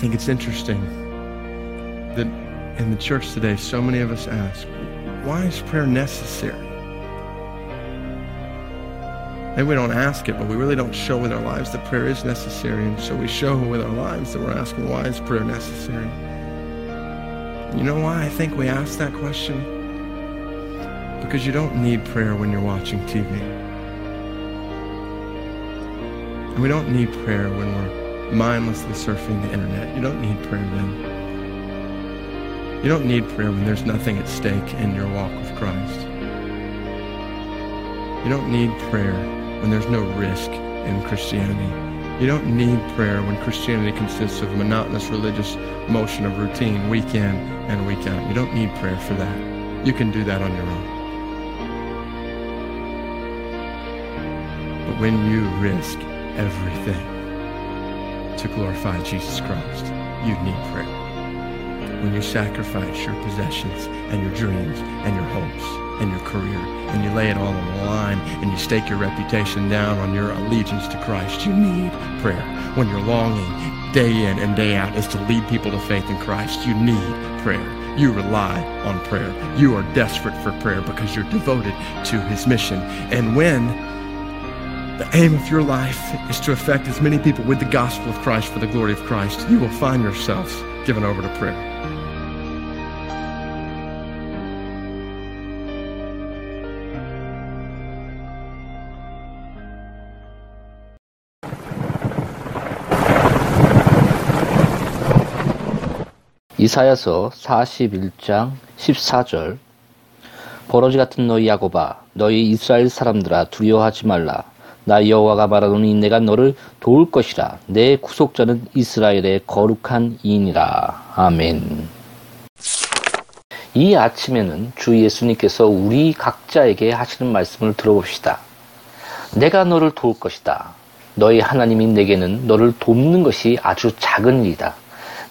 think it's interesting that in the church today, so many of us ask, why is prayer necessary? Maybe we don't ask it, but we really don't show with our lives that prayer is necessary. And so we show with our lives that we're asking, why is prayer necessary? You know why I think we ask that question? Because you don't need prayer when you're watching TV. And we don't need prayer when we're mindlessly surfing the internet. You don't need prayer then. You don't need prayer when there's nothing at stake in your walk with Christ. You don't need prayer when there's no risk in Christianity. You don't need prayer when Christianity consists of monotonous religious motion of routine week in and week out. You don't need prayer for that. You can do that on your own. But when you risk everything to glorify Jesus Christ, you need prayer. When you sacrifice your possessions and your dreams and your hopes and your career and you lay it all on the line and you stake your reputation down on your allegiance to Christ, you need prayer. When your longing day in and day out is to lead people to faith in Christ, you need prayer. You rely on prayer. You are desperate for prayer because you're devoted to his mission. And when the aim of your life is to affect as many people with the gospel of Christ for the glory of Christ, you will find yourselves given over to prayer. 이사야서 41장 14절 버러지 같은 너희 야곱아 너희 이스라엘 사람들아 두려워하지 말라 나 여호와가 말하노니 내가 너를 도울 것이라 내 구속자는 이스라엘의 거룩한 이인이라 아멘 이 아침에는 주 예수님께서 우리 각자에게 하시는 말씀을 들어봅시다 내가 너를 도울 것이다 너희 하나님이 내게는 너를 돕는 것이 아주 작은 일이다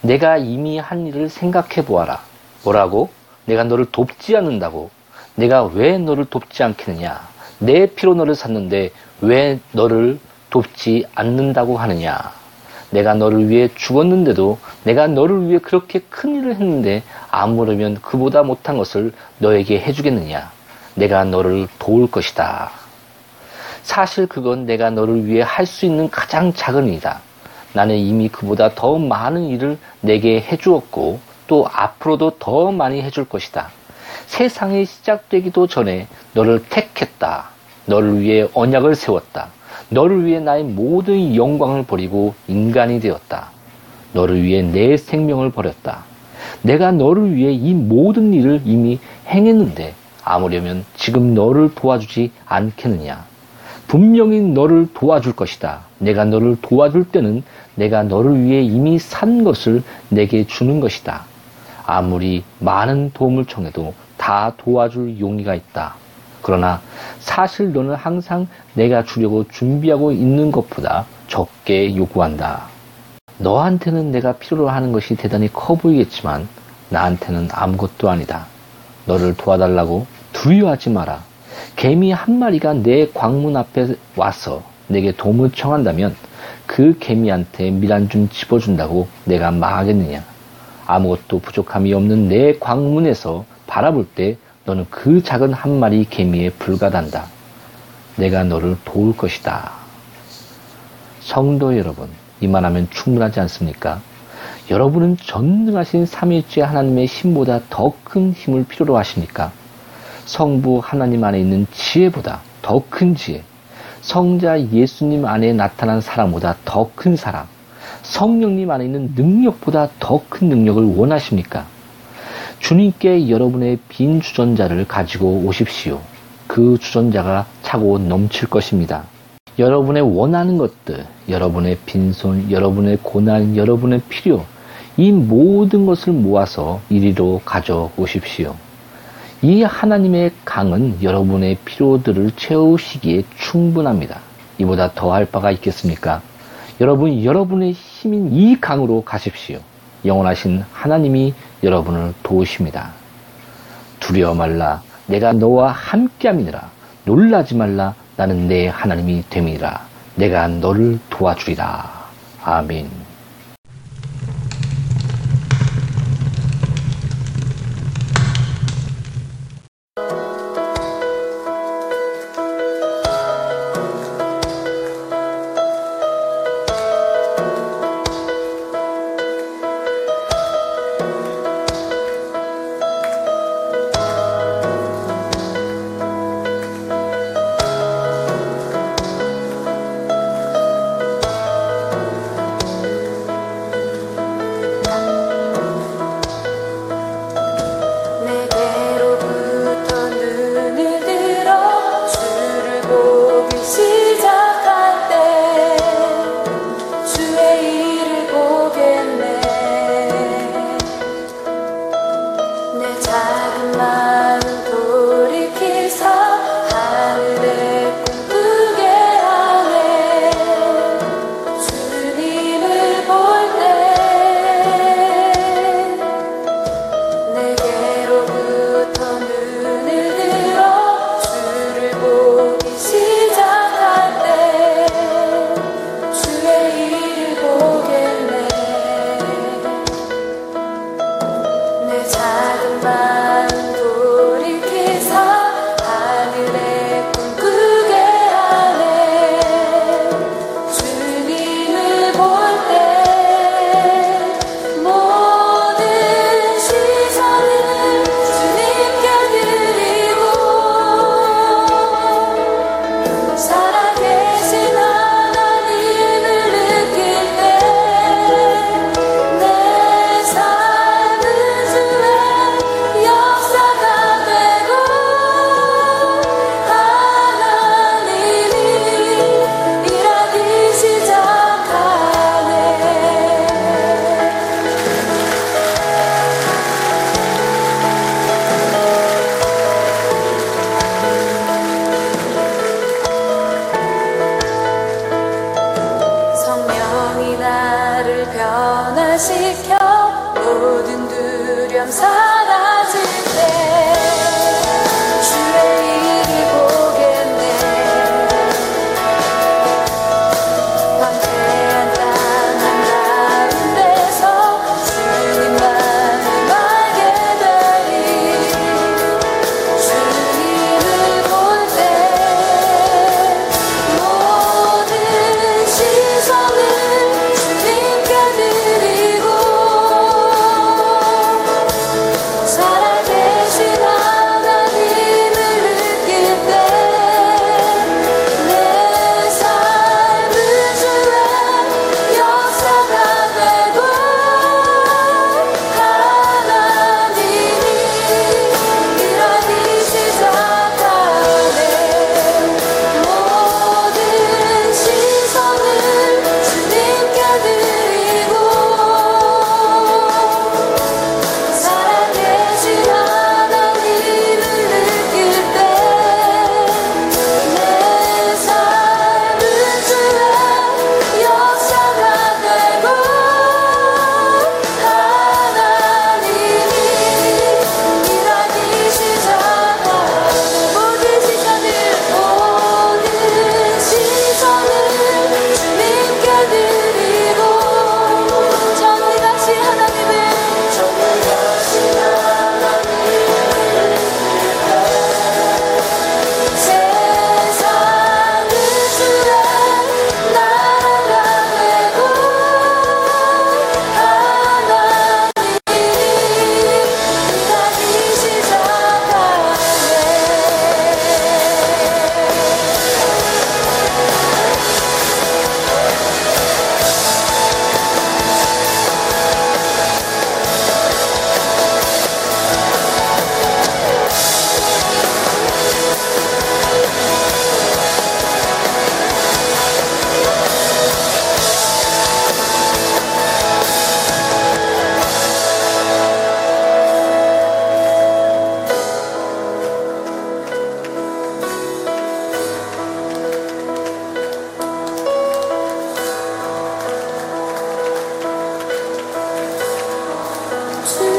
내가 이미 한 일을 생각해 보아라. 뭐라고? 내가 너를 돕지 않는다고. 내가 왜 너를 돕지 않겠느냐? 내 피로 너를 샀는데 왜 너를 돕지 않는다고 하느냐? 내가 너를 위해 죽었는데도 내가 너를 위해 그렇게 큰 일을 했는데 아무르면 그보다 못한 것을 너에게 해주겠느냐? 내가 너를 도울 것이다. 사실 그건 내가 너를 위해 할 수 있는 가장 작은 일이다. 나는 이미 그보다 더 많은 일을 내게 해주었고 또 앞으로도 더 많이 해줄 것이다. 세상이 시작되기도 전에 너를 택했다. 너를 위해 언약을 세웠다. 너를 위해 나의 모든 영광을 버리고 인간이 되었다. 너를 위해 내 생명을 버렸다. 내가 너를 위해 이 모든 일을 이미 행했는데 아무려면 지금 너를 도와주지 않겠느냐. 분명히 너를 도와줄 것이다. 내가 너를 도와줄 때는 내가 너를 위해 이미 산 것을 내게 주는 것이다. 아무리 많은 도움을 청해도 다 도와줄 용의가 있다. 그러나 사실 너는 항상 내가 주려고 준비하고 있는 것보다 적게 요구한다. 너한테는 내가 필요로 하는 것이 대단히 커 보이겠지만 나한테는 아무것도 아니다. 너를 도와달라고 두려워하지 마라. 개미 한 마리가 내 광문 앞에 와서 내게 도움을 청한다면 그 개미한테 미란 좀 집어준다고 내가 말하겠느냐. 아무것도 부족함이 없는 내 광문에서 바라볼 때 너는 그 작은 한 마리 개미에 불과단다. 내가 너를 도울 것이다. 성도 여러분, 이만하면 충분하지 않습니까? 여러분은 전능하신 삼위일체 하나님의 힘보다 더 큰 힘을 필요로 하십니까? 성부 하나님 안에 있는 지혜보다 더 큰 지혜, 성자 예수님 안에 나타난 사랑보다 더 큰 사랑, 성령님 안에 있는 능력보다 더 큰 능력을 원하십니까? 주님께 여러분의 빈 주전자를 가지고 오십시오. 그 주전자가 차고 넘칠 것입니다. 여러분의 원하는 것들, 여러분의 빈손, 여러분의 고난, 여러분의 필요, 이 모든 것을 모아서 이리로 가져오십시오. 이 하나님의 강은 여러분의 필요들을 채우시기에 충분합니다. 이보다 더할 바가 있겠습니까? 여러분, 여러분의 힘인 이 강으로 가십시오. 영원하신 하나님이 여러분을 도우십니다. 두려워 말라. 내가 너와 함께함이니라. 놀라지 말라. 나는 내 하나님이 됨이라. 내가 너를 도와주리라. 아멘. Stay